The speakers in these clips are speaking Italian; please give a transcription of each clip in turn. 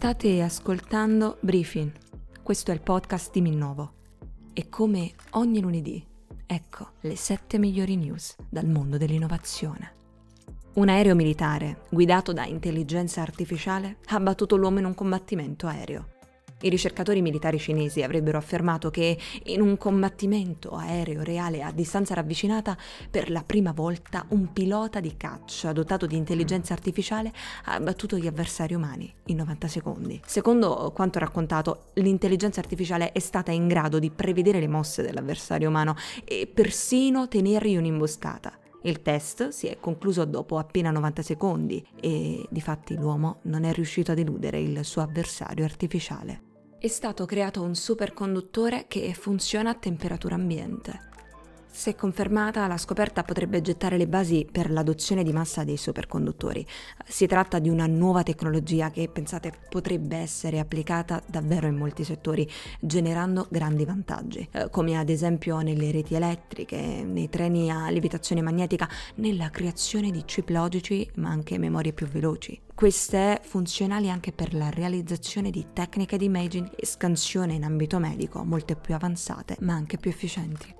State ascoltando Briefing. Questo è il podcast di Minnovo. E come ogni lunedì, ecco le sette migliori news dal mondo dell'innovazione. Un aereo militare, guidato da intelligenza artificiale, ha battuto l'uomo in un combattimento aereo. I ricercatori militari cinesi avrebbero affermato che in un combattimento aereo reale a distanza ravvicinata, per la prima volta un pilota di caccia dotato di intelligenza artificiale ha abbattuto gli avversari umani in 90 secondi. Secondo quanto raccontato, l'intelligenza artificiale è stata in grado di prevedere le mosse dell'avversario umano e persino tenergli un'imboscata. Il test si è concluso dopo appena 90 secondi e di fatti l'uomo non è riuscito ad eludere il suo avversario artificiale è stato creato un superconduttore che funziona a temperatura ambiente. Se confermata, la scoperta potrebbe gettare le basi per l'adozione di massa dei superconduttori. Si tratta di una nuova tecnologia che, pensate, potrebbe essere applicata davvero in molti settori, generando grandi vantaggi, eh, come ad esempio nelle reti elettriche, nei treni a levitazione magnetica, nella creazione di chip logici, ma anche memorie più veloci. Queste funzionali anche per la realizzazione di tecniche di imaging e scansione in ambito medico, molte più avanzate, ma anche più efficienti.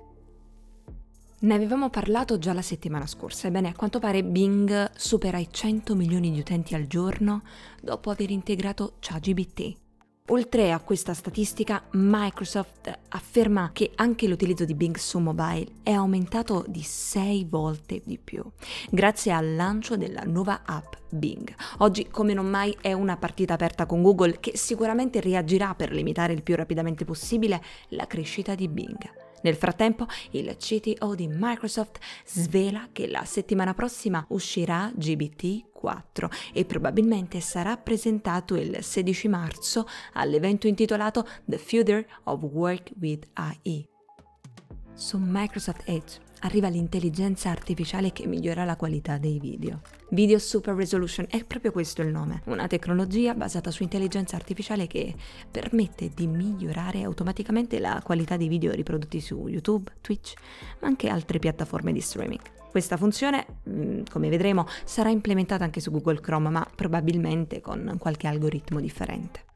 Ne avevamo parlato già la settimana scorsa, ebbene a quanto pare Bing supera i 100 milioni di utenti al giorno dopo aver integrato ChatGPT. Oltre a questa statistica, Microsoft afferma che anche l'utilizzo di Bing su mobile è aumentato di 6 volte di più, grazie al lancio della nuova app Bing. Oggi, come non mai, è una partita aperta con Google che sicuramente reagirà per limitare il più rapidamente possibile la crescita di Bing. Nel frattempo, il CTO di Microsoft svela che la settimana prossima uscirà GBT 4 e probabilmente sarà presentato il 16 marzo all'evento intitolato The Future of Work with AI. Su Microsoft Edge arriva l'intelligenza artificiale che migliora la qualità dei video. Video Super Resolution è proprio questo il nome, una tecnologia basata su intelligenza artificiale che permette di migliorare automaticamente la qualità dei video riprodotti su YouTube, Twitch, ma anche altre piattaforme di streaming. Questa funzione, mm, come vedremo, sarà implementata anche su Google Chrome, ma probabilmente con qualche algoritmo differente.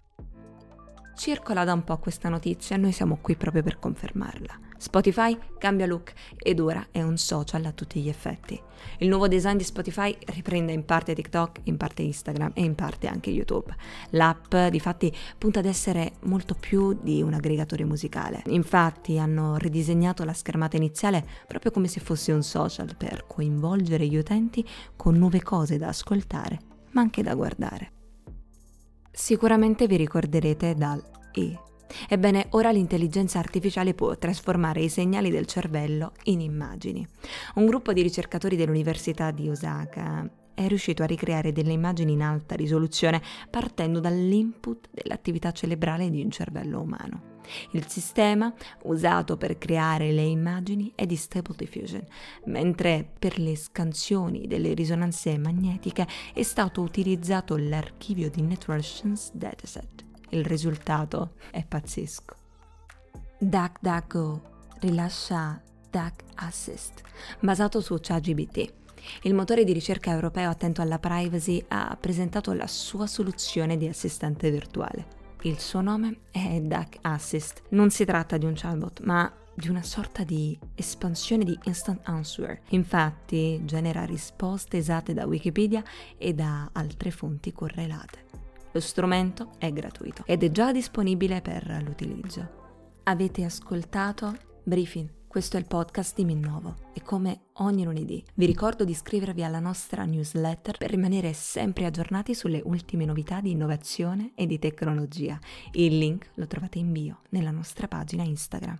Circola da un po' questa notizia e noi siamo qui proprio per confermarla. Spotify cambia look ed ora è un social a tutti gli effetti. Il nuovo design di Spotify riprende in parte TikTok, in parte Instagram e in parte anche YouTube. L'app di fatti punta ad essere molto più di un aggregatore musicale. Infatti hanno ridisegnato la schermata iniziale proprio come se fosse un social per coinvolgere gli utenti con nuove cose da ascoltare, ma anche da guardare. Sicuramente vi ricorderete dal E. Ebbene, ora l'intelligenza artificiale può trasformare i segnali del cervello in immagini. Un gruppo di ricercatori dell'Università di Osaka è riuscito a ricreare delle immagini in alta risoluzione partendo dall'input dell'attività cerebrale di un cervello umano. Il sistema usato per creare le immagini è di Stable Diffusion, mentre per le scansioni delle risonanze magnetiche è stato utilizzato l'archivio di Networks Dataset. Il risultato è pazzesco. DuckDuckGo rilascia Duck Assist, basato su ChatGPT. Il motore di ricerca europeo attento alla privacy ha presentato la sua soluzione di assistente virtuale. Il suo nome è Duck Assist. Non si tratta di un chatbot, ma di una sorta di espansione di instant answer. Infatti genera risposte esatte da Wikipedia e da altre fonti correlate. Lo strumento è gratuito ed è già disponibile per l'utilizzo. Avete ascoltato Briefing questo è il podcast di Minnovo e come ogni lunedì vi ricordo di iscrivervi alla nostra newsletter per rimanere sempre aggiornati sulle ultime novità di innovazione e di tecnologia. Il link lo trovate in bio nella nostra pagina Instagram.